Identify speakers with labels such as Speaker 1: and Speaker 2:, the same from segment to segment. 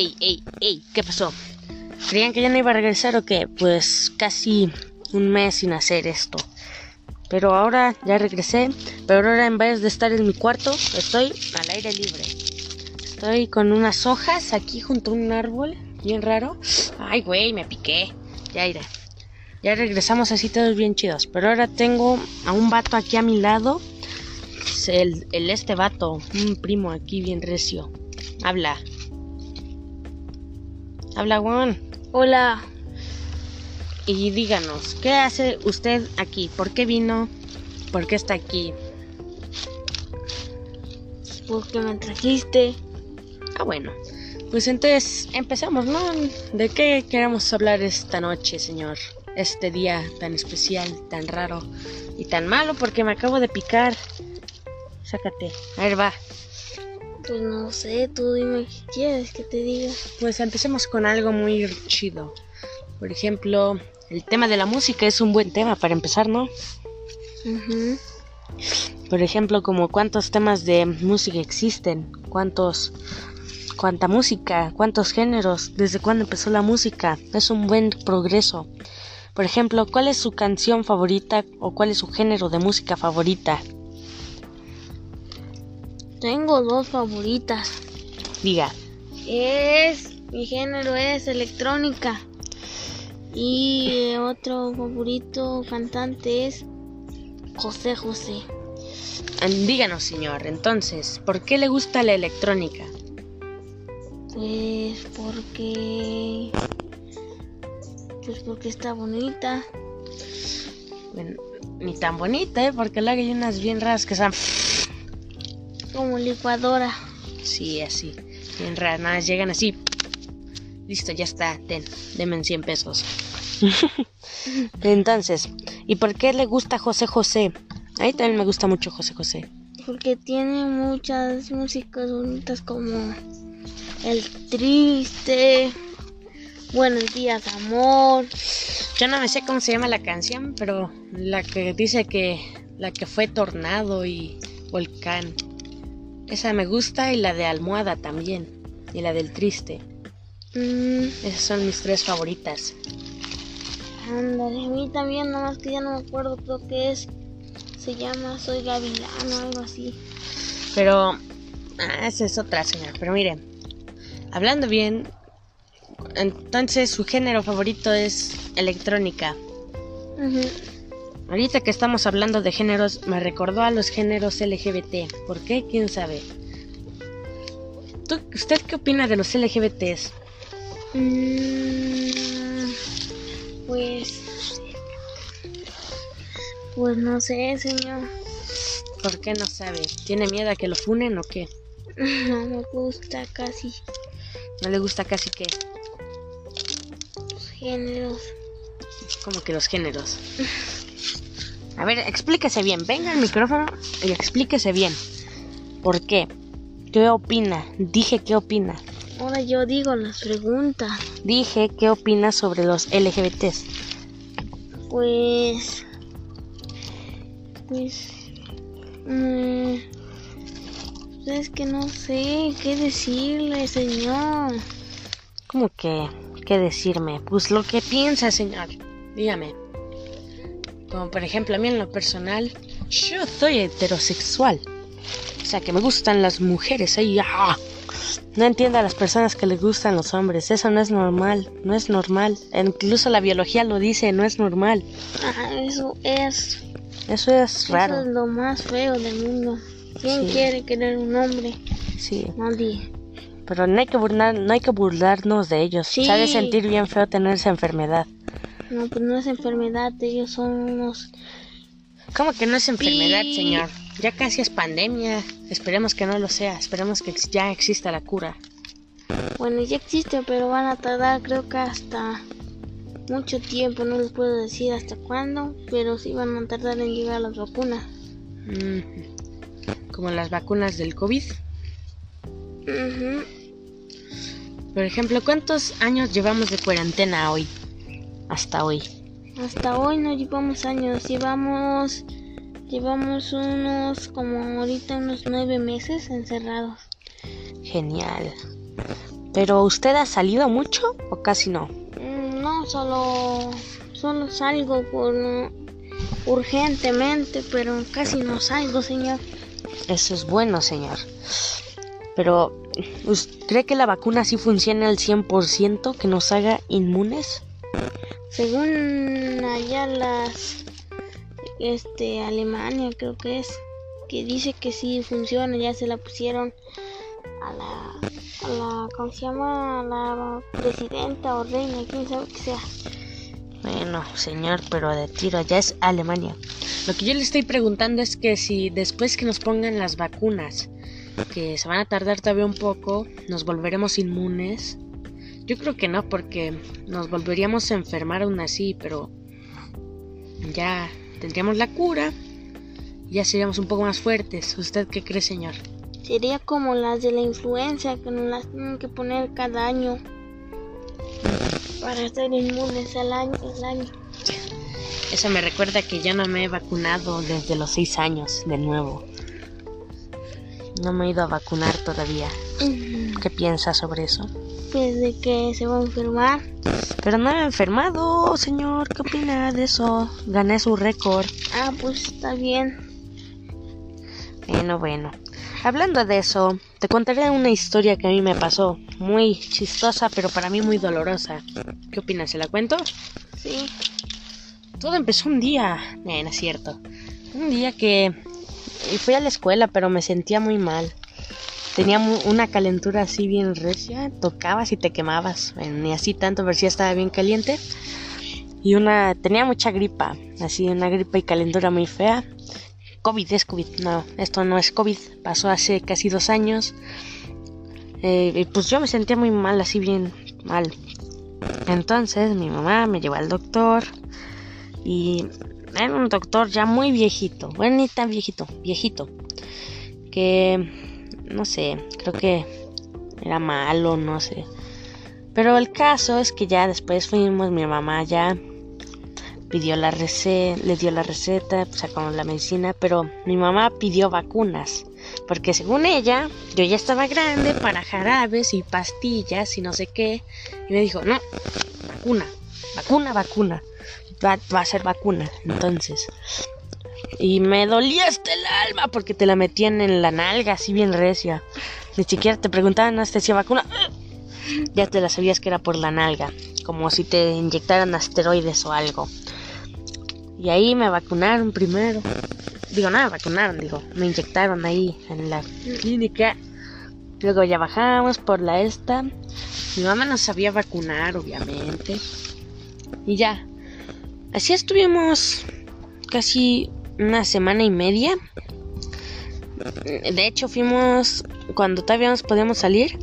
Speaker 1: ey, ey, ey, ¿qué pasó? ¿Creían que ya no iba a regresar o qué? Pues casi un mes sin hacer esto. Pero ahora ya regresé, pero ahora en vez de estar en mi cuarto, estoy al aire libre. Estoy con unas hojas aquí junto a un árbol, bien raro. Ay, güey, me piqué. Ya iré. Ya regresamos así todos bien chidos. Pero ahora tengo a un vato aquí a mi lado. El, este vato, un primo aquí bien recio. Habla. Habla, Juan.
Speaker 2: Hola.
Speaker 1: Y díganos, ¿qué hace usted aquí? ¿Por qué vino? ¿Por qué está aquí?
Speaker 2: Porque me trajiste.
Speaker 1: Ah, bueno. Pues entonces empezamos, ¿no? ¿De qué queremos hablar esta noche, señor? Este día tan especial, tan raro y tan malo porque me acabo de picar. Sácate. A ver, va.
Speaker 2: Pues no sé, tú dime qué quieres que te diga.
Speaker 1: Pues empecemos con algo muy chido. Por ejemplo, el tema de la música es un buen tema para empezar, ¿no? Por ejemplo, como cuántos temas de música existen, cuántos, cuánta música, cuántos géneros, desde cuándo empezó la música, es un buen progreso. Por ejemplo, ¿cuál es su canción favorita o cuál es su género de música favorita?
Speaker 2: Tengo dos favoritas.
Speaker 1: Diga,
Speaker 2: Es. Mi género es electrónica. Y otro favorito cantante es José José.
Speaker 1: díganos, señor, entonces, ¿por qué le gusta la electrónica?
Speaker 2: Pues porque. Pues porque está bonita.
Speaker 1: Bueno, ni tan bonita, ¿eh? Porque luego hay unas bien raras que son...
Speaker 2: Como licuadora.
Speaker 1: Sí, así. Bien raras, nada, más llegan así. Listo, ya está. Ten, denme 100 pesos. Entonces, ¿y por qué le gusta José José? A mí también me gusta mucho José José.
Speaker 2: Porque tiene muchas músicas bonitas como El Triste, Buenos Días Amor.
Speaker 1: Yo no me sé cómo se llama la canción, pero la que dice que la que fue tornado y volcán. Esa me gusta y la de almohada también. Y la del triste.
Speaker 2: Mm,
Speaker 1: Esas son mis tres favoritas.
Speaker 2: ándale, a mí también, nada más que ya no me acuerdo, creo que es. Se llama Soy Gavilán o algo así.
Speaker 1: Pero ah, esa es otra, señor. Pero mire, hablando bien, entonces su género favorito es electrónica. Ahorita que estamos hablando de géneros, me recordó a los géneros LGBT. ¿Por qué? ¿Quién sabe? ¿Tú- ¿Usted qué opina de los LGBTs?
Speaker 2: Mm, pues. Pues no sé, señor.
Speaker 1: ¿Por qué no sabe? ¿Tiene miedo a que lo funen o qué?
Speaker 2: No me gusta casi
Speaker 1: No le gusta casi que,
Speaker 2: los géneros.
Speaker 1: como que los géneros. A ver, explíquese bien. Venga al micrófono y explíquese bien. ¿Por qué? ¿Qué opina? Dije qué opina.
Speaker 2: Ahora yo digo las preguntas.
Speaker 1: Dije qué opina sobre los LGBTs.
Speaker 2: Pues. Pues. mm, es que no sé qué decirle, señor.
Speaker 1: ¿Cómo que qué decirme? Pues lo que piensa, señor. Dígame. Como por ejemplo, a mí en lo personal, yo soy heterosexual. O sea, que me gustan las mujeres. ¡ah! No entiendo a las personas que les gustan los hombres. Eso no es normal. No es normal. Incluso la biología lo dice, no es normal.
Speaker 2: Ah, eso es.
Speaker 1: Eso es
Speaker 2: Eso es
Speaker 1: raro.
Speaker 2: lo más feo del mundo. ¿Quién
Speaker 1: Sí.
Speaker 2: quiere querer un hombre?
Speaker 1: Sí.
Speaker 2: Nadie.
Speaker 1: Pero no hay que burlar, no hay que burlarnos de ellos.
Speaker 2: Sí.
Speaker 1: Se ha de sentir bien feo tener esa enfermedad.
Speaker 2: No, pues no es enfermedad, ellos son unos.
Speaker 1: ¿Cómo que no es enfermedad, señor? Ya casi es pandemia. Esperemos que no lo sea. Esperemos que ya exista la cura.
Speaker 2: Bueno, ya existe, pero van a tardar, creo que hasta mucho tiempo. No les puedo decir hasta cuándo, pero sí van a tardar en llegar las vacunas.
Speaker 1: Como las vacunas del COVID. Por ejemplo, ¿cuántos años llevamos de cuarentena hoy? Hasta hoy.
Speaker 2: Hasta hoy no llevamos años, llevamos llevamos unos como ahorita unos nueve meses encerrados.
Speaker 1: Genial. Pero ¿usted ha salido mucho o casi no?
Speaker 2: Mm, no, solo, solo salgo por urgentemente, pero casi no salgo, señor.
Speaker 1: Eso es bueno, señor. Pero, ¿usted cree que la vacuna sí funciona al 100%, que nos haga inmunes?
Speaker 2: Según allá las este Alemania creo que es que dice que sí funciona, ya se la pusieron a la a la ¿cómo se llama? a la presidenta o reina, quién sabe que sea.
Speaker 1: Bueno, señor, pero de tiro ya es Alemania. Lo que yo le estoy preguntando es que si después que nos pongan las vacunas, que se van a tardar todavía un poco, nos volveremos inmunes. Yo creo que no, porque nos volveríamos a enfermar aún así, pero ya tendríamos la cura y ya seríamos un poco más fuertes. ¿Usted qué cree, señor?
Speaker 2: Sería como las de la influenza, que nos las tienen que poner cada año para estar inmunes al año. El año.
Speaker 1: Eso me recuerda que yo no me he vacunado desde los seis años, de nuevo. No me he ido a vacunar todavía. ¿Qué piensa sobre eso?
Speaker 2: Pues de que se va a enfermar.
Speaker 1: Pero no me he enfermado, señor. ¿Qué opina de eso? Gané su récord.
Speaker 2: Ah, pues está bien.
Speaker 1: Bueno, bueno. Hablando de eso, te contaré una historia que a mí me pasó. Muy chistosa, pero para mí muy dolorosa. ¿Qué opinas? ¿Se la cuento?
Speaker 2: Sí.
Speaker 1: Todo empezó un día. Eh, no es cierto. Un día que fui a la escuela, pero me sentía muy mal. Tenía una calentura así bien recia. Tocabas y te quemabas. Ni así tanto, pero sí estaba bien caliente. Y una. Tenía mucha gripa. Así, una gripa y calentura muy fea. COVID es COVID. No, esto no es COVID. Pasó hace casi dos años. Eh, y pues yo me sentía muy mal, así bien mal. Entonces mi mamá me llevó al doctor. Y era un doctor ya muy viejito. Bueno, ni tan viejito, viejito. Que, no sé, creo que era malo, no sé. Pero el caso es que ya después fuimos, mi mamá ya pidió la receta, le dio la receta, sacamos la medicina, pero mi mamá pidió vacunas, porque según ella, yo ya estaba grande para jarabes y pastillas y no sé qué, y me dijo, no, vacuna, vacuna, vacuna, va, va a ser vacuna, entonces. Y me dolía hasta el alma porque te la metían en la nalga así bien recia. Ni siquiera te preguntaban, ¿no te decía vacuna? Ya te la sabías que era por la nalga, como si te inyectaran asteroides o algo. Y ahí me vacunaron primero. Digo, nada, vacunaron, digo, me inyectaron ahí en la clínica. Luego ya bajamos por la esta. Mi mamá no sabía vacunar, obviamente. Y ya. Así estuvimos casi una semana y media. De hecho, fuimos cuando todavía nos podíamos salir.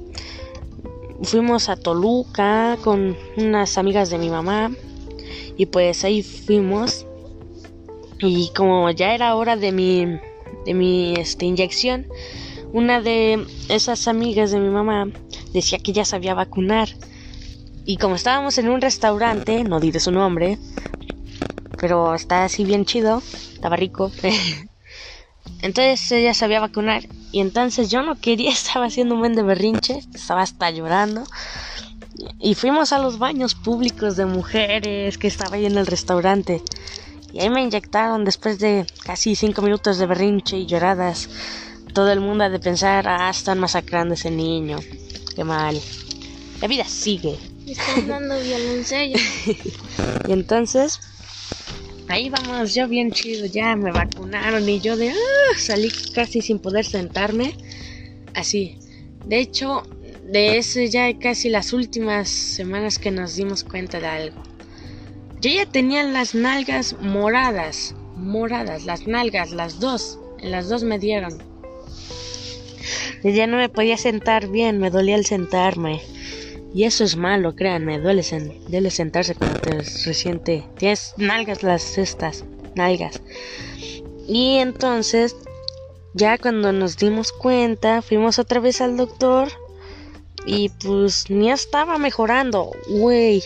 Speaker 1: Fuimos a Toluca con unas amigas de mi mamá. Y pues ahí fuimos y como ya era hora de mi, de mi este, inyección, una de esas amigas de mi mamá decía que ya sabía vacunar. Y como estábamos en un restaurante, no diré su nombre, pero está así bien chido, estaba rico. entonces ella sabía vacunar y entonces yo no quería, estaba haciendo un buen de berrinche, estaba hasta llorando. Y fuimos a los baños públicos de mujeres que estaba ahí en el restaurante. Y ahí me inyectaron después de casi cinco minutos de berrinche y lloradas. Todo el mundo ha de pensar, ah, están masacrando a ese niño. Qué mal. La vida sigue.
Speaker 2: Están dando violencia. y
Speaker 1: entonces, ahí vamos, yo bien chido, ya me vacunaron y yo de, ah, salí casi sin poder sentarme. Así. De hecho, de eso ya casi las últimas semanas que nos dimos cuenta de algo. Yo ya tenía las nalgas moradas, moradas, las nalgas, las dos, las dos me dieron. Ya no me podía sentar bien, me dolía el sentarme. Y eso es malo, créanme, duele, duele sentarse cuando te resiente. Tienes nalgas las estas, nalgas. Y entonces, ya cuando nos dimos cuenta, fuimos otra vez al doctor y pues ni estaba mejorando, güey.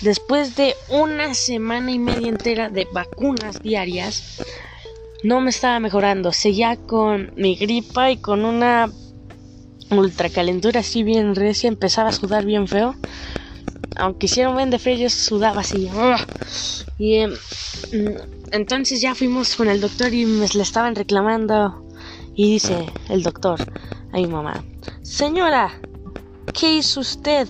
Speaker 1: Después de una semana y media entera de vacunas diarias, no me estaba mejorando. Seguía con mi gripa y con una ultracalentura así bien recia, empezaba a sudar bien feo. Aunque hiciera un buen de frío, yo sudaba así. Y em, entonces ya fuimos con el doctor y me le estaban reclamando. Y dice el doctor a mi mamá, señora, ¿qué hizo usted?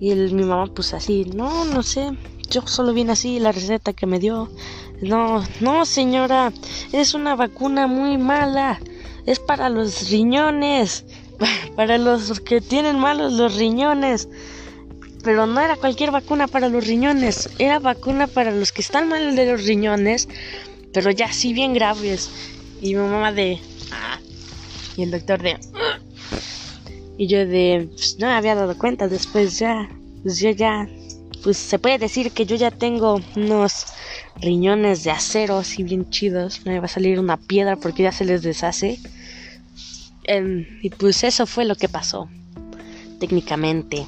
Speaker 1: Y mi mamá pues así, no, no sé, yo solo vine así la receta que me dio. No, no señora, es una vacuna muy mala. Es para los riñones, para los que tienen malos los riñones. Pero no era cualquier vacuna para los riñones, era vacuna para los que están mal de los riñones, pero ya sí bien graves. Y mi mamá de... Ah", y el doctor de... Ah". y yo de... Pues, no me había dado cuenta, después ya... Pues yo ya... Pues se puede decir que yo ya tengo unos riñones de acero así bien chidos. Me va a salir una piedra porque ya se les deshace. Em, y pues eso fue lo que pasó. Técnicamente.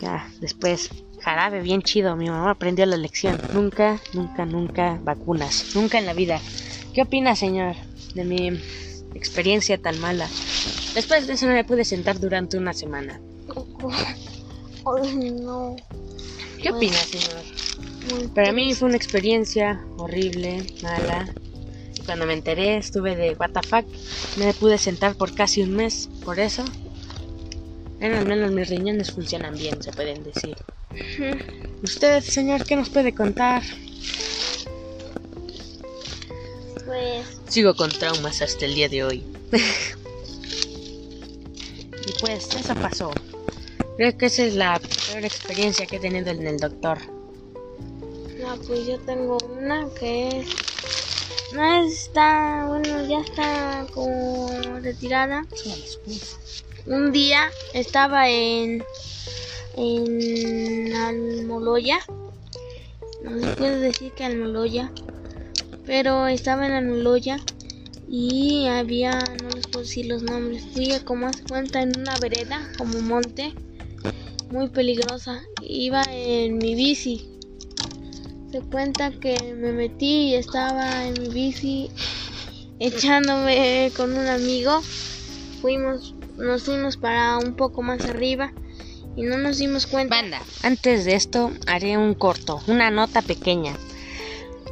Speaker 1: Ya, después, jarabe bien chido. Mi mamá aprendió la lección. Nunca, nunca, nunca vacunas. Nunca en la vida. ¿Qué opina, señor, de mi experiencia tan mala? Después de eso no me pude sentar durante una semana.
Speaker 2: no.
Speaker 1: ¿Qué opina, señor? Para mí fue una experiencia horrible, mala. Cuando me enteré, estuve de WTF. Me pude sentar por casi un mes. Por eso, en al menos mis riñones funcionan bien, se pueden decir. Usted, señor, ¿qué nos puede contar?
Speaker 2: Pues.
Speaker 1: Sigo con traumas hasta el día de hoy. y pues, eso pasó. Creo que esa es la peor experiencia que he tenido en el doctor.
Speaker 2: No, pues yo tengo una que es. No está. Bueno, ya está como retirada. Un día estaba en. En Almoloya. No se puede decir que Almoloya. Pero estaba en Almoloya. Y había. No les puedo decir los nombres. Fui a como hace cuenta en una vereda, como monte. Muy peligrosa. Iba en mi bici se cuenta que me metí y estaba en mi bici echándome con un amigo. Fuimos, nos fuimos para un poco más arriba y no nos dimos cuenta.
Speaker 1: Banda, antes de esto haré un corto, una nota pequeña.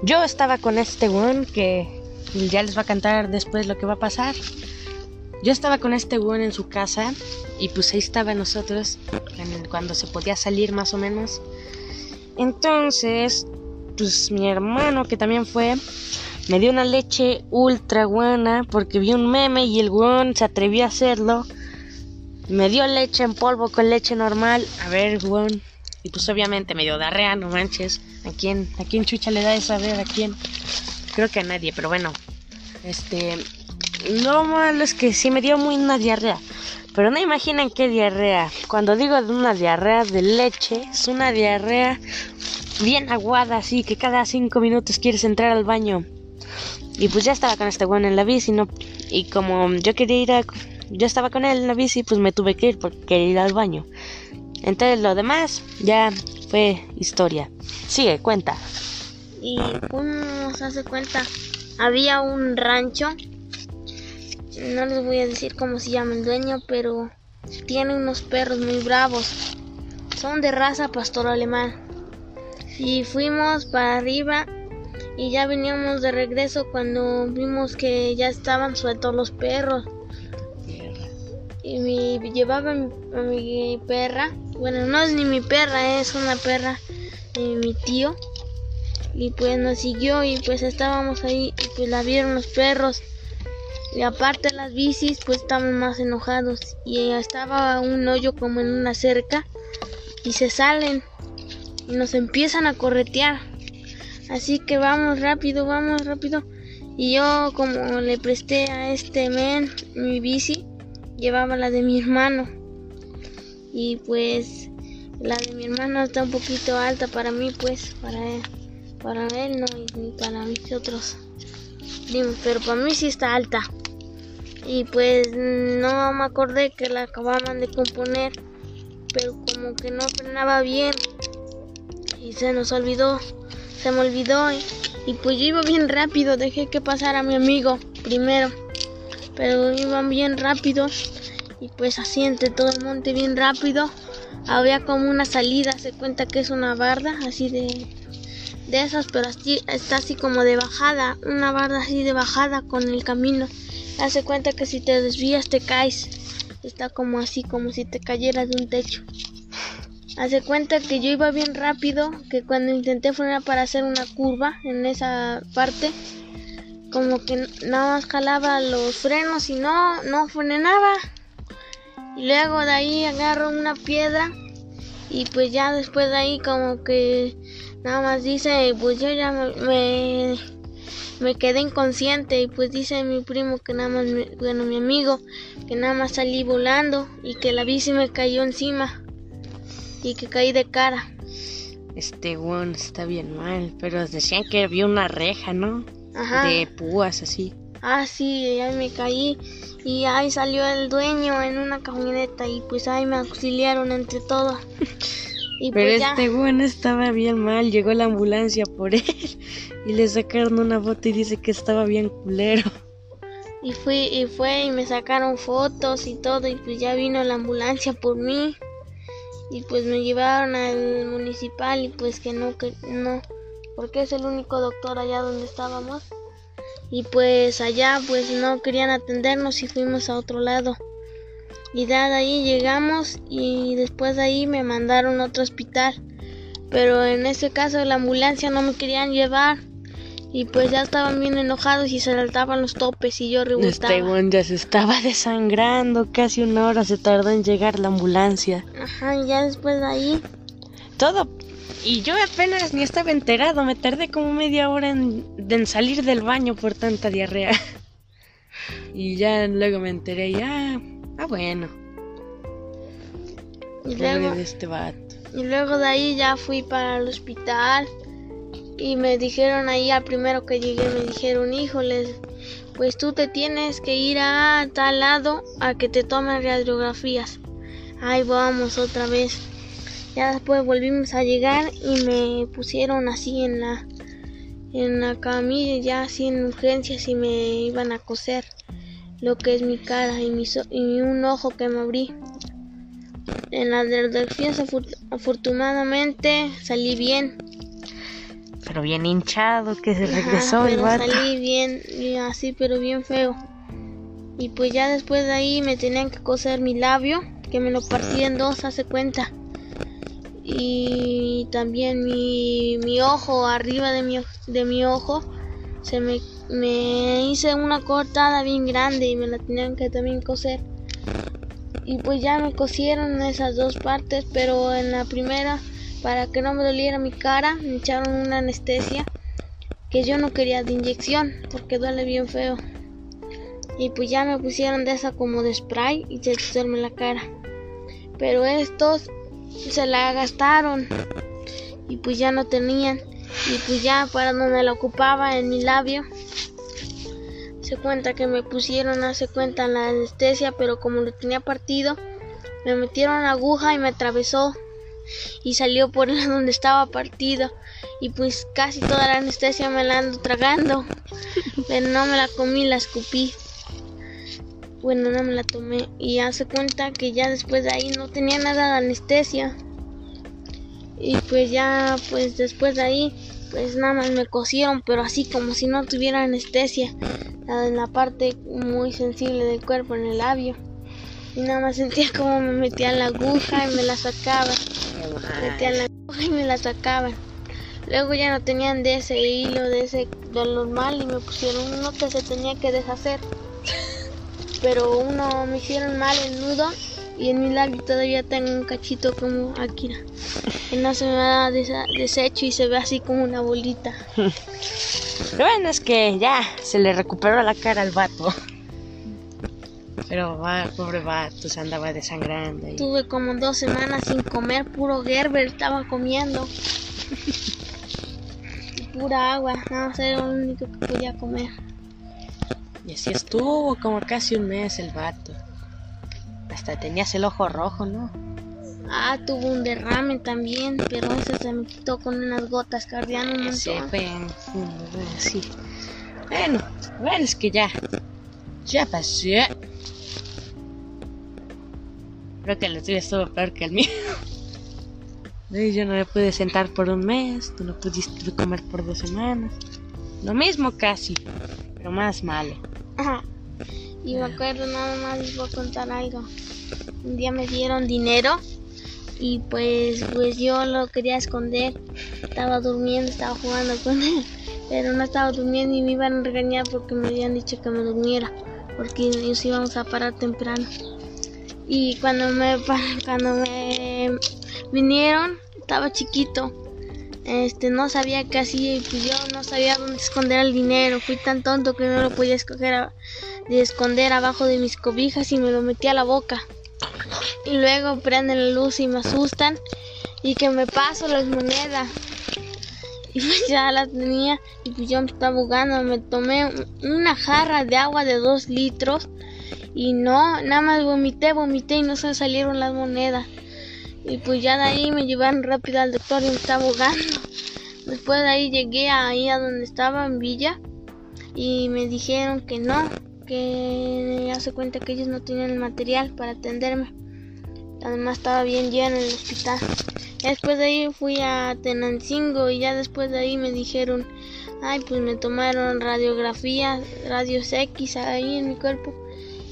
Speaker 1: Yo estaba con este weón que ya les va a cantar después lo que va a pasar. Yo estaba con este weón en su casa y pues ahí estaba nosotros cuando se podía salir más o menos. Entonces pues mi hermano que también fue, me dio una leche ultra buena porque vi un meme y el weón se atrevió a hacerlo. Me dio leche en polvo con leche normal. A ver, weón. Y pues obviamente me dio diarrea, no manches. ¿A quién, ¿A quién chucha le da eso? A ver, ¿a quién? Creo que a nadie, pero bueno. Este... Lo malo es que sí me dio muy una diarrea. Pero no imaginen qué diarrea. Cuando digo de una diarrea de leche, es una diarrea bien aguada, así que cada cinco minutos quieres entrar al baño. Y pues ya estaba con este weón en la bici, ¿no? Y como yo quería ir a... Yo estaba con él en la bici, pues me tuve que ir porque quería ir al baño. Entonces lo demás ya fue historia. Sigue, cuenta.
Speaker 2: Y uno se hace cuenta, había un rancho. No les voy a decir cómo se llama el dueño, pero tiene unos perros muy bravos. Son de raza pastor alemán y fuimos para arriba y ya veníamos de regreso cuando vimos que ya estaban sueltos los perros. Y me llevaba a mi, perra, bueno, no es ni mi perra, es una perra de mi tío. Y pues nos siguió y pues estábamos ahí y pues la vieron los perros. Y aparte las bicis pues estaban más enojados y estaba un hoyo como en una cerca y se salen y nos empiezan a corretear. Así que vamos rápido, vamos rápido. Y yo como le presté a este men mi bici, llevaba la de mi hermano. Y pues la de mi hermano está un poquito alta para mí, pues para él, para él no ni para mis otros pero para mí sí está alta. Y pues no me acordé que la acababan de componer, pero como que no frenaba bien y se nos olvidó, se me olvidó y, pues yo iba bien rápido, dejé que pasara mi amigo primero, pero iban bien rápido Y pues así entre todo el monte bien rápido. Había como una salida, se cuenta que es una barda así de de esas, pero así está así como de bajada, una barda así de bajada con el camino. Hace cuenta que si te desvías te caes. Está como así, como si te cayeras de un techo. Hace cuenta que yo iba bien rápido, que cuando intenté frenar para hacer una curva en esa parte, como que nada más jalaba los frenos y no, no frenaba. Y luego de ahí agarro una piedra y pues ya después de ahí como que nada más dice, pues yo ya me, me, quedé inconsciente y pues dice mi primo que nada más, bueno, mi amigo, que nada más salí volando y que la bici me cayó encima y que caí de cara.
Speaker 1: Este one está bien mal, pero decían que había una reja, ¿no? Ajá. De púas así.
Speaker 2: Ah, sí, ahí me caí y ahí salió el dueño en una camioneta y pues ahí me auxiliaron entre todos.
Speaker 1: Y Pero pues este bueno estaba bien mal, llegó la ambulancia por él y le sacaron una foto y dice que estaba bien culero.
Speaker 2: Y fui y fue y me sacaron fotos y todo y pues ya vino la ambulancia por mí y pues me llevaron al municipal y pues que no que no porque es el único doctor allá donde estábamos y pues allá pues no querían atendernos y fuimos a otro lado. Y de ahí llegamos y después de ahí me mandaron a otro hospital. Pero en ese caso la ambulancia no me querían llevar. Y pues ya estaban bien enojados y se saltaban los topes y yo rebotaba.
Speaker 1: Este ya se estaba desangrando, casi una hora se tardó en llegar la ambulancia.
Speaker 2: Ajá, y ya después de ahí...
Speaker 1: Todo. Y yo apenas ni estaba enterado, me tardé como media hora en, en salir del baño por tanta diarrea. y ya luego me enteré, ya... Ah, bueno.
Speaker 2: Y luego, de este y luego de ahí ya fui para el hospital y me dijeron ahí al primero que llegué, me dijeron, híjoles, pues tú te tienes que ir a tal lado a que te tomen radiografías. Ahí vamos otra vez. Ya después volvimos a llegar y me pusieron así en la en la camilla, ya así en urgencias y me iban a coser lo que es mi cara y, mi y un ojo que me abrí. En las radiografías afortunadamente salí bien.
Speaker 1: Pero bien hinchado, que se regresó
Speaker 2: el Salí bien, así, pero bien feo. Y pues ya después de ahí me tenían que coser mi labio, que me lo partí en dos, hace cuenta. Y también mi, mi ojo, arriba de mi, de mi ojo, se me me hice una cortada bien grande y me la tenían que también coser. Y pues ya me cosieron esas dos partes, pero en la primera, para que no me doliera mi cara, me echaron una anestesia que yo no quería de inyección porque duele bien feo. Y pues ya me pusieron de esa como de spray y se coserme la cara. Pero estos se la gastaron y pues ya no tenían. Y pues ya para donde la ocupaba en mi labio se cuenta que me pusieron, hace cuenta, la anestesia, pero como lo tenía partido, me metieron la aguja y me atravesó y salió por donde estaba partido y pues casi toda la anestesia me la ando tragando, pero no me la comí, la escupí. Bueno, no me la tomé y hace cuenta que ya después de ahí no tenía nada de anestesia. Y pues ya, pues después de ahí, pues nada más me cosieron, pero así como si no tuviera anestesia en la parte muy sensible del cuerpo, en el labio. Y nada más sentía como me metían la aguja y me la sacaban. Me metían la aguja y me la sacaban. Luego ya no tenían de ese hilo, de ese dolor normal y me pusieron uno que se tenía que deshacer. Pero uno me hicieron mal el nudo y en mi labio todavía tengo un cachito como Akira. Que no se me ha deshecho y se ve así como una bolita.
Speaker 1: Lo bueno es que ya se le recuperó la cara al vato. Pero va, pobre vato, se andaba desangrando.
Speaker 2: Y... Tuve como dos semanas sin comer, puro Gerber estaba comiendo. pura agua, nada más era lo único que podía comer.
Speaker 1: Y así estuvo como casi un mes el vato. Hasta tenías el ojo rojo, ¿no?
Speaker 2: Ah, tuvo un derrame también, pero ese se me quitó con unas gotas cardianas un
Speaker 1: Sí, sí. Bueno, bueno, es que ya, ya pasó. Creo que el tuyo estuvo peor que el mío. Yo no me pude sentar por un mes, tú no pudiste comer por dos semanas. Lo mismo casi, pero más malo.
Speaker 2: Ajá. Y me acuerdo nada más, les voy a contar algo. Un día me dieron dinero y pues pues yo lo quería esconder. Estaba durmiendo, estaba jugando con él, pero no estaba durmiendo y me iban a regañar porque me habían dicho que me durmiera, porque ellos íbamos a parar temprano. Y cuando me cuando me vinieron, estaba chiquito. Este, no sabía qué y pues yo no sabía dónde esconder el dinero. Fui tan tonto que no lo podía escoger de esconder abajo de mis cobijas y me lo metí a la boca. Y luego prenden la luz y me asustan y que me paso las monedas. Y pues ya las tenía y pues yo me estaba ahogando. Me tomé una jarra de agua de dos litros y no, nada más vomité, vomité y no se salieron las monedas. Y pues ya de ahí me llevaron rápido al doctor y me estaba ahogando. Después de ahí llegué ahí a donde estaba en Villa y me dijeron que no, que hace cuenta que ellos no tenían el material para atenderme. Además estaba bien lleno el hospital. Después de ahí fui a Tenancingo y ya después de ahí me dijeron, ay, pues me tomaron radiografía, radios X ahí en mi cuerpo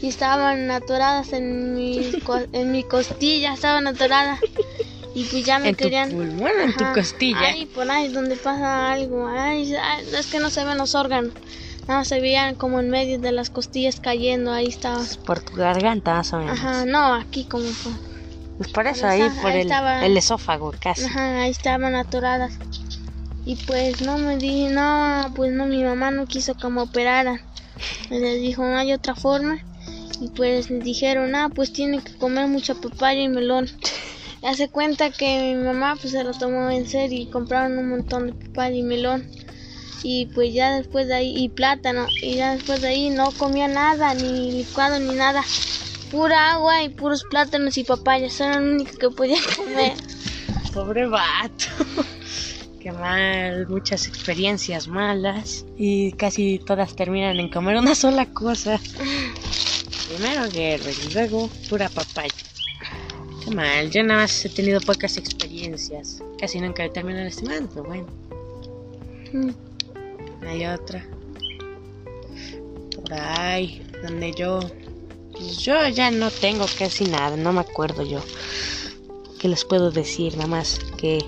Speaker 2: y estaban atoradas en mi, en mi costilla, estaban atoradas. Y pues ya me
Speaker 1: en
Speaker 2: querían.
Speaker 1: Tu pulmón, en tu costilla.
Speaker 2: Ay, por ahí donde pasa algo. Ay, es que no se ven los órganos. No, se veían como en medio de las costillas cayendo, ahí estaba.
Speaker 1: Por tu garganta, más o menos.
Speaker 2: Ajá, no, aquí como fue.
Speaker 1: Pues por eso, ahí, por el, el, esófago, casi.
Speaker 2: Ajá, ahí estaban atoradas. Y pues no me dije, no, pues no, mi mamá no quiso que me operaran. Me dijo, no hay otra forma y pues dijeron, ah, pues tiene que comer mucha papaya y melón. Hace cuenta que mi mamá pues se lo tomó en serio y compraron un montón de papaya y melón. Y pues ya después de ahí, y plátano, y ya después de ahí no comía nada, ni licuado ni nada. Pura agua y puros plátanos y papayas, eran lo único que podía comer.
Speaker 1: Pobre vato. Qué mal, muchas experiencias malas y casi todas terminan en comer una sola cosa. Primero guerra y luego pura papaya. Qué mal, yo nada más he tenido pocas experiencias. Casi nunca he terminado estimando, pero bueno. Mm. Hay otra. Por ahí, donde yo... Pues yo ya no tengo casi nada, no me acuerdo yo. ¿Qué les puedo decir? Nada más que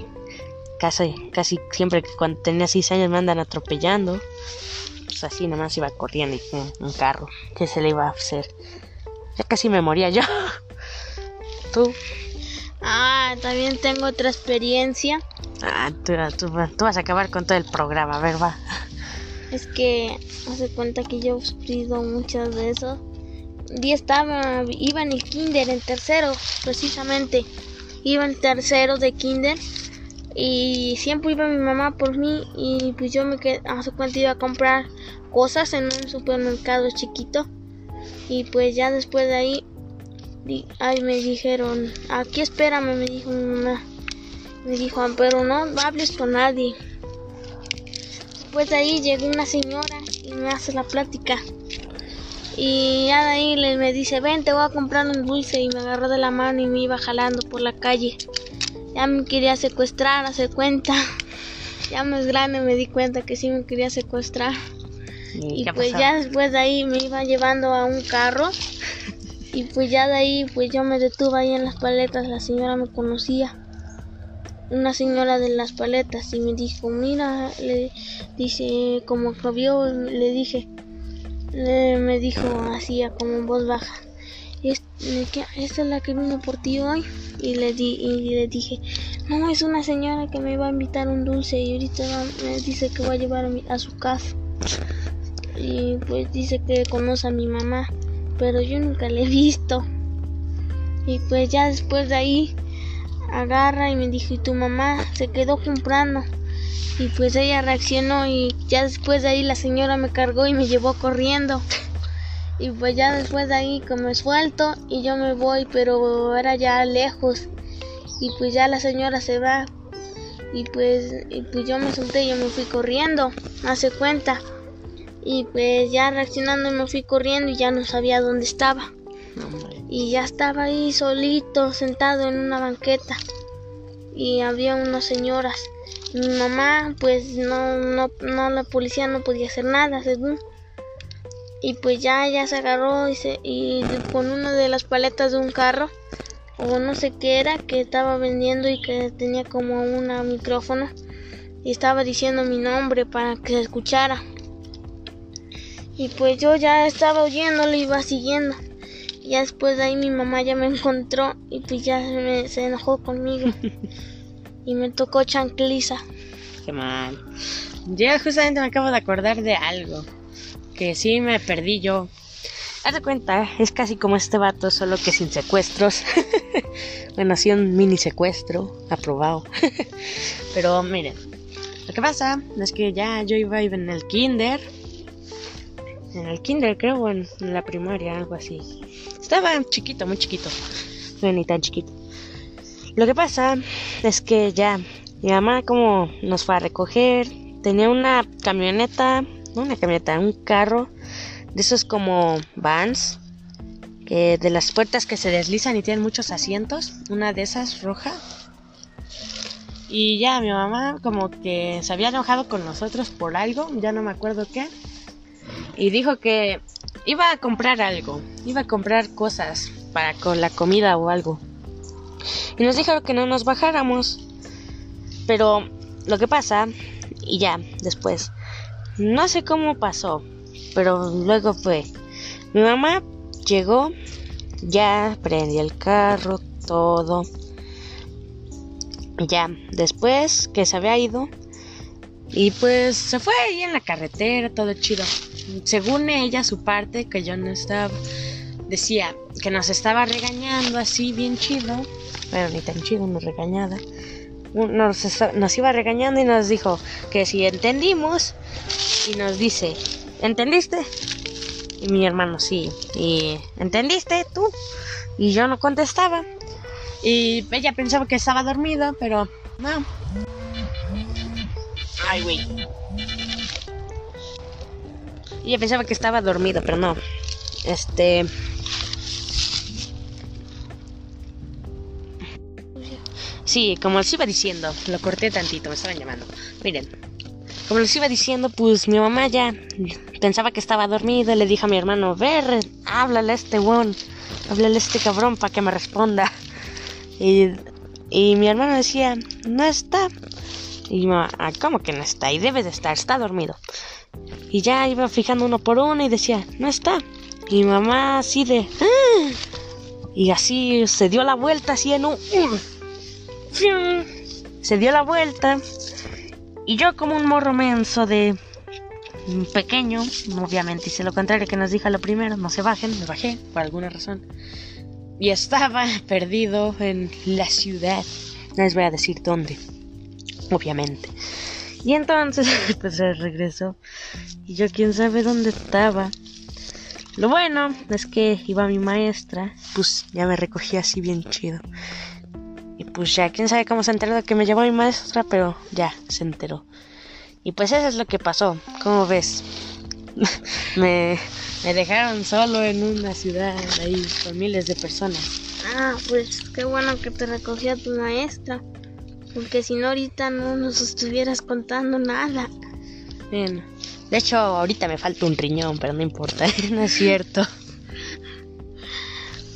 Speaker 1: casi, casi siempre que cuando tenía 6 años me andan atropellando así nomás iba corriendo y un, carro. ¿Qué se le iba a hacer? Ya casi me moría yo. ¿Tú?
Speaker 2: Ah, también tengo otra experiencia.
Speaker 1: Ah, tú, vas a acabar con todo el programa, a ver, va.
Speaker 2: Es que hace cuenta que yo he sufrido muchas de eso. día estaba, iba en el kinder, en tercero, precisamente. Iba en tercero de kinder y siempre iba mi mamá por mí y pues yo me quedé, hace cuenta iba a comprar cosas en un supermercado chiquito. Y pues ya después de ahí ahí me dijeron aquí espérame me dijo mi mamá. Me dijo pero no hables con nadie después de ahí llegó una señora y me hace la plática. Y ya de ahí le, me dice ven te voy a comprar un dulce y me agarró de la mano y me iba jalando por la calle ya me quería secuestrar, hace cuenta. Ya más grande me di cuenta que sí me quería secuestrar. Y, pues ya después de ahí me iba llevando a un carro. Y pues ya de ahí pues yo me detuve ahí en las paletas. La señora me conocía. Una señora de las paletas y me dijo, mira, le dice, como que vio, le dije, me dijo así, como en voz baja, es la que vino por ti hoy y le di y le dije no es una señora que me va a invitar un dulce y ahorita me dice que va a llevar a, su casa y pues dice que conoce a mi mamá pero yo nunca le he visto. Y pues ya después de ahí agarra y me dijo y tu mamá se quedó comprando y pues ella reaccionó y ya después de ahí la señora me cargó y me llevó corriendo y pues ya después de ahí como suelto y yo me voy pero era ya lejos y pues ya la señora se va y pues, y pues yo me solté y yo me fui corriendo hace cuenta y pues ya reaccionando me fui corriendo y ya no sabía dónde estaba Y ya estaba ahí solito, sentado en una banqueta. Y había unas señoras. Mi mamá, pues no, no, no, la policía no podía hacer nada, según. Y pues ya, ya se agarró y, se, y con una de las paletas de un carro, o no sé qué era, que estaba vendiendo y que tenía como un micrófono. Y estaba diciendo mi nombre para que se escuchara. Y pues yo ya estaba oyéndolo y iba siguiendo. Y después de ahí mi mamá ya me encontró y pues ya se enojó conmigo. y me tocó chancliza.
Speaker 1: Qué mal. Yo justamente me acabo de acordar de algo. Que sí me perdí yo. Haz de cuenta, es casi como este vato, solo que sin secuestros. bueno, sí, un mini secuestro, aprobado. Pero miren, lo que pasa es que ya yo iba en el kinder en el kinder, creo, en la primaria, algo así. Estaba chiquito, muy chiquito. No ni tan chiquito. Lo que pasa es que ya mi mamá como nos fue a recoger, tenía una camioneta, una camioneta, un carro de esos como vans, que de las puertas que se deslizan y tienen muchos asientos, una de esas roja. Y ya mi mamá como que se había enojado con nosotros por algo, ya no me acuerdo qué y dijo que iba a comprar algo, iba a comprar cosas para con la comida o algo. Y nos dijo que no nos bajáramos. Pero lo que pasa, y ya, después, no sé cómo pasó, pero luego fue. Mi mamá llegó, ya prendí el carro, todo. Ya, después que se había ido, y pues se fue ahí en la carretera, todo chido según ella, su parte, que yo no estaba, decía que nos estaba regañando así bien chido, bueno, ni tan chido, no regañada. Nos, iba regañando y nos dijo que si entendimos, y nos dice, ¿entendiste? Y mi hermano, sí. ¿Y entendiste tú? Y yo no contestaba. Y ella pensaba que estaba dormida, pero no. Ay, güey. Yo pensaba que estaba dormido, pero no. Este. Sí, como les iba diciendo, lo corté tantito, me estaban llamando. Miren, como les iba diciendo, pues mi mamá ya pensaba que estaba dormido. Le dije a mi hermano, ver, háblale a este weón, háblale a este cabrón para que me responda. Y, y mi hermano decía, no está. Y mi mamá, ah, ¿cómo que no está? Y debe de estar, está dormido. Y ya iba fijando uno por uno y decía, no está. Y mamá así de... ¡Ah! Y así se dio la vuelta así en un... Se dio la vuelta. Y yo como un morro menso de pequeño, obviamente hice lo contrario que nos dijo lo primero, no se bajen, me bajé por alguna razón. Y estaba perdido en la ciudad. No les voy a decir dónde, obviamente. Y entonces, pues regresó. Y yo quién sabe dónde estaba. Lo bueno es que iba mi maestra, pues ya me recogía así bien chido. Y pues ya, quién sabe cómo se enteró de que me llevó mi maestra, pero ya se enteró. Y pues eso es lo que pasó. ¿Cómo ves? me, me dejaron solo en una ciudad ahí con miles de personas.
Speaker 2: Ah, pues qué bueno que te recogía tu maestra. Porque si no, ahorita no nos estuvieras contando nada.
Speaker 1: Bien. De hecho, ahorita me falta un riñón, pero no importa, no es cierto.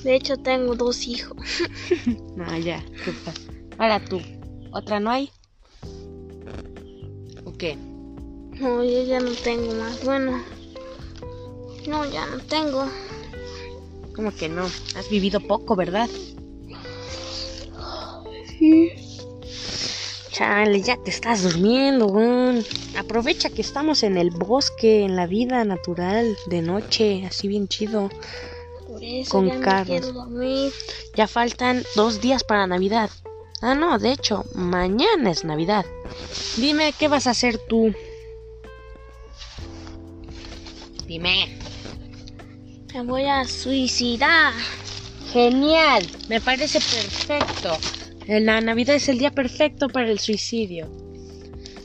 Speaker 2: De hecho, tengo dos hijos.
Speaker 1: no, ya, Ahora tú, ¿otra no hay? ¿O qué?
Speaker 2: No, yo ya no tengo más. Bueno, no, ya no tengo.
Speaker 1: ¿Cómo que no? Has vivido poco, ¿verdad?
Speaker 2: Sí.
Speaker 1: Chale, ya te estás durmiendo, weón. Aprovecha que estamos en el bosque, en la vida natural, de noche, así bien chido.
Speaker 2: Eso con ya
Speaker 1: Ya faltan dos días para Navidad. Ah, no, de hecho, mañana es Navidad. Dime, ¿qué vas a hacer tú? Dime.
Speaker 2: Me voy a suicidar.
Speaker 1: Genial, me parece perfecto. La Navidad es el día perfecto para el suicidio.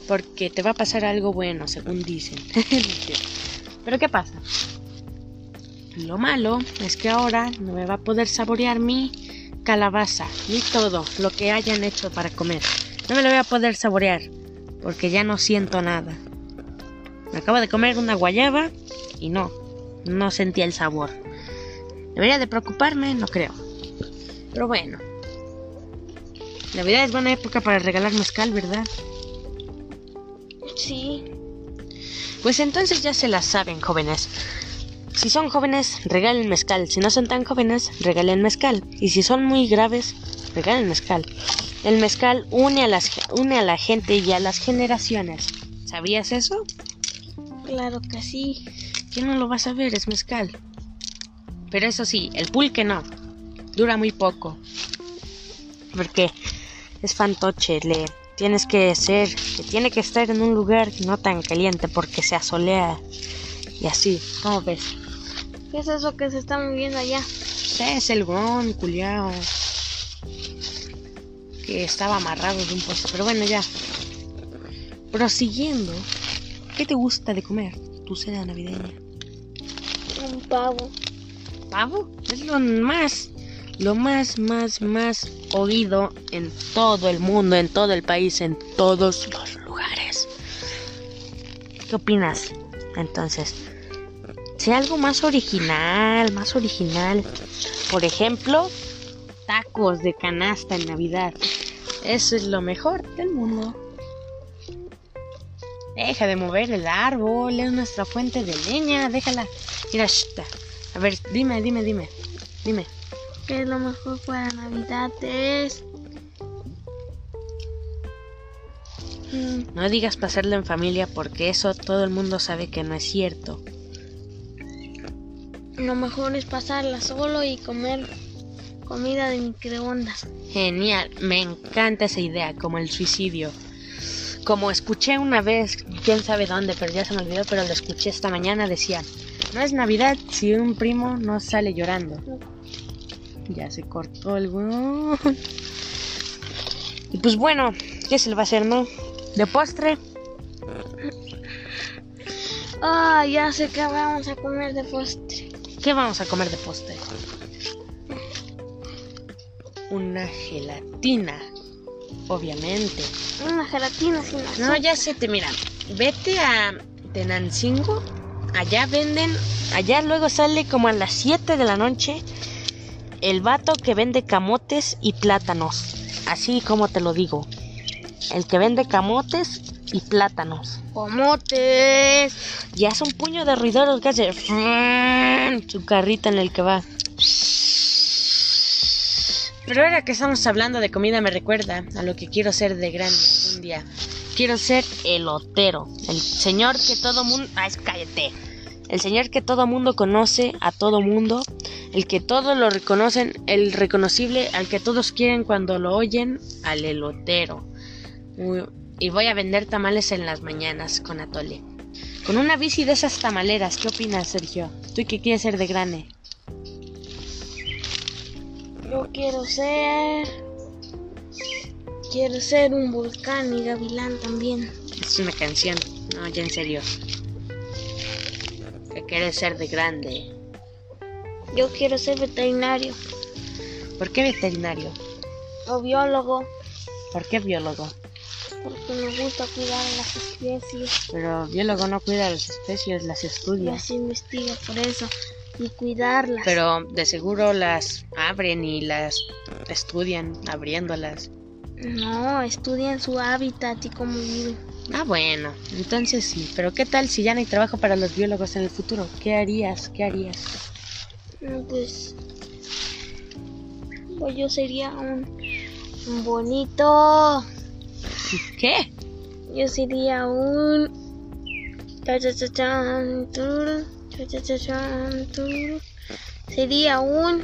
Speaker 1: Porque te va a pasar algo bueno, según dicen. Pero ¿qué pasa? Lo malo es que ahora no me va a poder saborear mi calabaza, ni todo lo que hayan hecho para comer. No me lo voy a poder saborear, porque ya no siento nada. Me acabo de comer una guayaba y no, no sentía el sabor. ¿Debería de preocuparme? No creo. Pero bueno. Navidad es buena época para regalar mezcal, ¿verdad?
Speaker 2: Sí.
Speaker 1: Pues entonces ya se la saben, jóvenes. Si son jóvenes, regalen mezcal. Si no son tan jóvenes, regalen mezcal. Y si son muy graves, regalen mezcal. El mezcal une a, las, une a la gente y a las generaciones. ¿Sabías eso?
Speaker 2: Claro que sí.
Speaker 1: ¿Quién no lo va a saber? Es mezcal. Pero eso sí, el pulque no. Dura muy poco. Porque es fantoche. Le tienes que ser, que tiene que estar en un lugar no tan caliente porque se asolea. Y así, ¿cómo ves?
Speaker 2: ¿Qué es eso que se está moviendo allá?
Speaker 1: Es el gon, culiao. Que estaba amarrado de un poste. Pero bueno, ya. Prosiguiendo. ¿Qué te gusta de comer? Tu cena navideña.
Speaker 2: Un pavo.
Speaker 1: ¿Pavo? Es lo más, lo más, más, más oído en todo el mundo, en todo el país, en todos los lugares. ¿Qué opinas? Entonces, sea algo más original, más original. Por ejemplo, tacos de canasta en Navidad. Eso es lo mejor del mundo. Deja de mover el árbol, es nuestra fuente de leña, déjala. Mira, a ver, dime, dime, dime, dime.
Speaker 2: Que lo mejor para Navidad es.
Speaker 1: No digas pasarlo en familia porque eso todo el mundo sabe que no es cierto.
Speaker 2: Lo mejor es pasarla solo y comer comida de microondas.
Speaker 1: Genial, me encanta esa idea, como el suicidio. Como escuché una vez, quién sabe dónde, pero ya se me olvidó, pero lo escuché esta mañana, decía, no es Navidad si un primo no sale llorando. Ya se cortó el. Y pues bueno, ¿qué se le va a hacer, no? De postre,
Speaker 2: Ah, ya sé que vamos a comer de postre.
Speaker 1: ¿qué vamos a comer de postre? Una gelatina, obviamente.
Speaker 2: Una gelatina sin azúcar.
Speaker 1: No, ya sé, te mira, vete a Tenancingo, allá venden, allá luego sale como a las 7 de la noche el vato que vende camotes y plátanos, así como te lo digo, el que vende camotes y plátanos.
Speaker 2: Comotes.
Speaker 1: Ya es un puño de ruidoros que hace su carrito en el que va. Pero ahora que estamos hablando de comida me recuerda a lo que quiero ser de grande un día. Quiero ser elotero, el señor que todo mundo... ¡Ay, cállate! El señor que todo mundo conoce a todo mundo, el que todos lo reconocen, el reconocible al que todos quieren cuando lo oyen, al elotero. Y voy a vender tamales en las mañanas con atole. Con una bici de esas tamaleras, ¿qué opinas, Sergio? ¿Tú qué quieres ser de grande?
Speaker 2: Yo quiero ser. Quiero ser un volcán y gavilán también.
Speaker 1: Es una canción. No, ya en serio. ¿Qué quieres ser de grande?
Speaker 2: Yo quiero ser veterinario
Speaker 1: ¿Por qué veterinario?
Speaker 2: o biólogo
Speaker 1: ¿Por qué biólogo?
Speaker 2: Porque me gusta cuidar a las especies.
Speaker 1: Pero biólogo no cuida las especies, las estudia.
Speaker 2: Las investiga por eso y cuidarlas.
Speaker 1: Pero de seguro las abren y las estudian abriéndolas.
Speaker 2: No, estudian su hábitat y cómo viven.
Speaker 1: Ah, bueno, entonces sí. Pero ¿qué tal si ya no hay trabajo para los biólogos en el futuro? ¿Qué harías? ¿Qué harías?
Speaker 2: Pues, pues yo sería un bonito.
Speaker 1: ¿Qué?
Speaker 2: Yo sería un. Sería un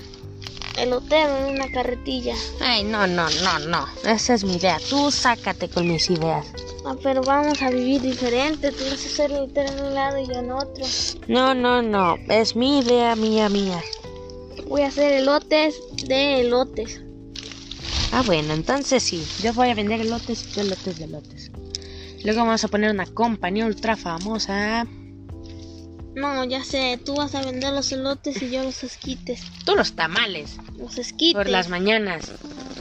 Speaker 2: elotero en una carretilla.
Speaker 1: Ay, no, no, no, no. Esa es mi idea. Tú sácate con mis ideas.
Speaker 2: Ah, pero vamos a vivir diferente. Tú vas a ser elotero en un lado y yo en otro.
Speaker 1: No, no, no. Es mi idea, mía, mía.
Speaker 2: Voy a hacer elotes de elotes.
Speaker 1: Ah, bueno, entonces sí. Yo voy a vender elotes, tú elotes de elotes. Luego vamos a poner una compañía ultra famosa.
Speaker 2: No, ya sé, tú vas a vender los elotes y yo los esquites.
Speaker 1: Tú los tamales.
Speaker 2: Los esquites.
Speaker 1: Por las mañanas.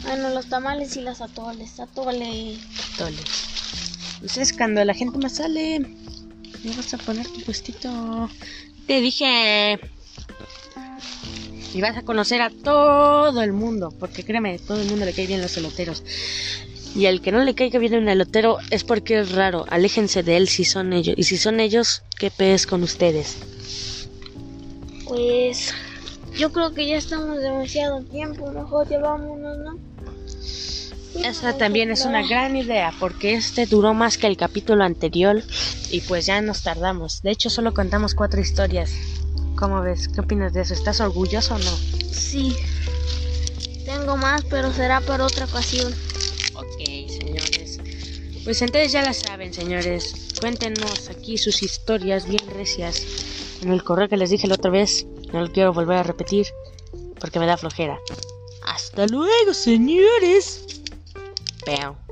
Speaker 2: Bueno, los tamales y las atoles. Atole.
Speaker 1: Atoles. Pues es cuando la gente más sale. Me vas a poner tu puestito. Te dije. Y vas a conocer a todo el mundo. Porque créeme, todo el mundo le cae bien los eloteros. Y al que no le caiga bien un elotero es porque es raro. Aléjense de él si son ellos. Y si son ellos, ¿qué pez con ustedes?
Speaker 2: Pues yo creo que ya estamos demasiado tiempo. Mejor llevámonos, ¿no?
Speaker 1: Esa también es una gran idea porque este duró más que el capítulo anterior y pues ya nos tardamos. De hecho solo contamos cuatro historias. ¿Cómo ves? ¿Qué opinas de eso? ¿Estás orgulloso o no?
Speaker 2: Sí. Tengo más, pero será para otra ocasión.
Speaker 1: Ok, señores. Pues entonces ya la saben, señores. Cuéntenos aquí sus historias bien recias en el correo que les dije la otra vez. No lo quiero volver a repetir porque me da flojera. Hasta luego, señores. Peo.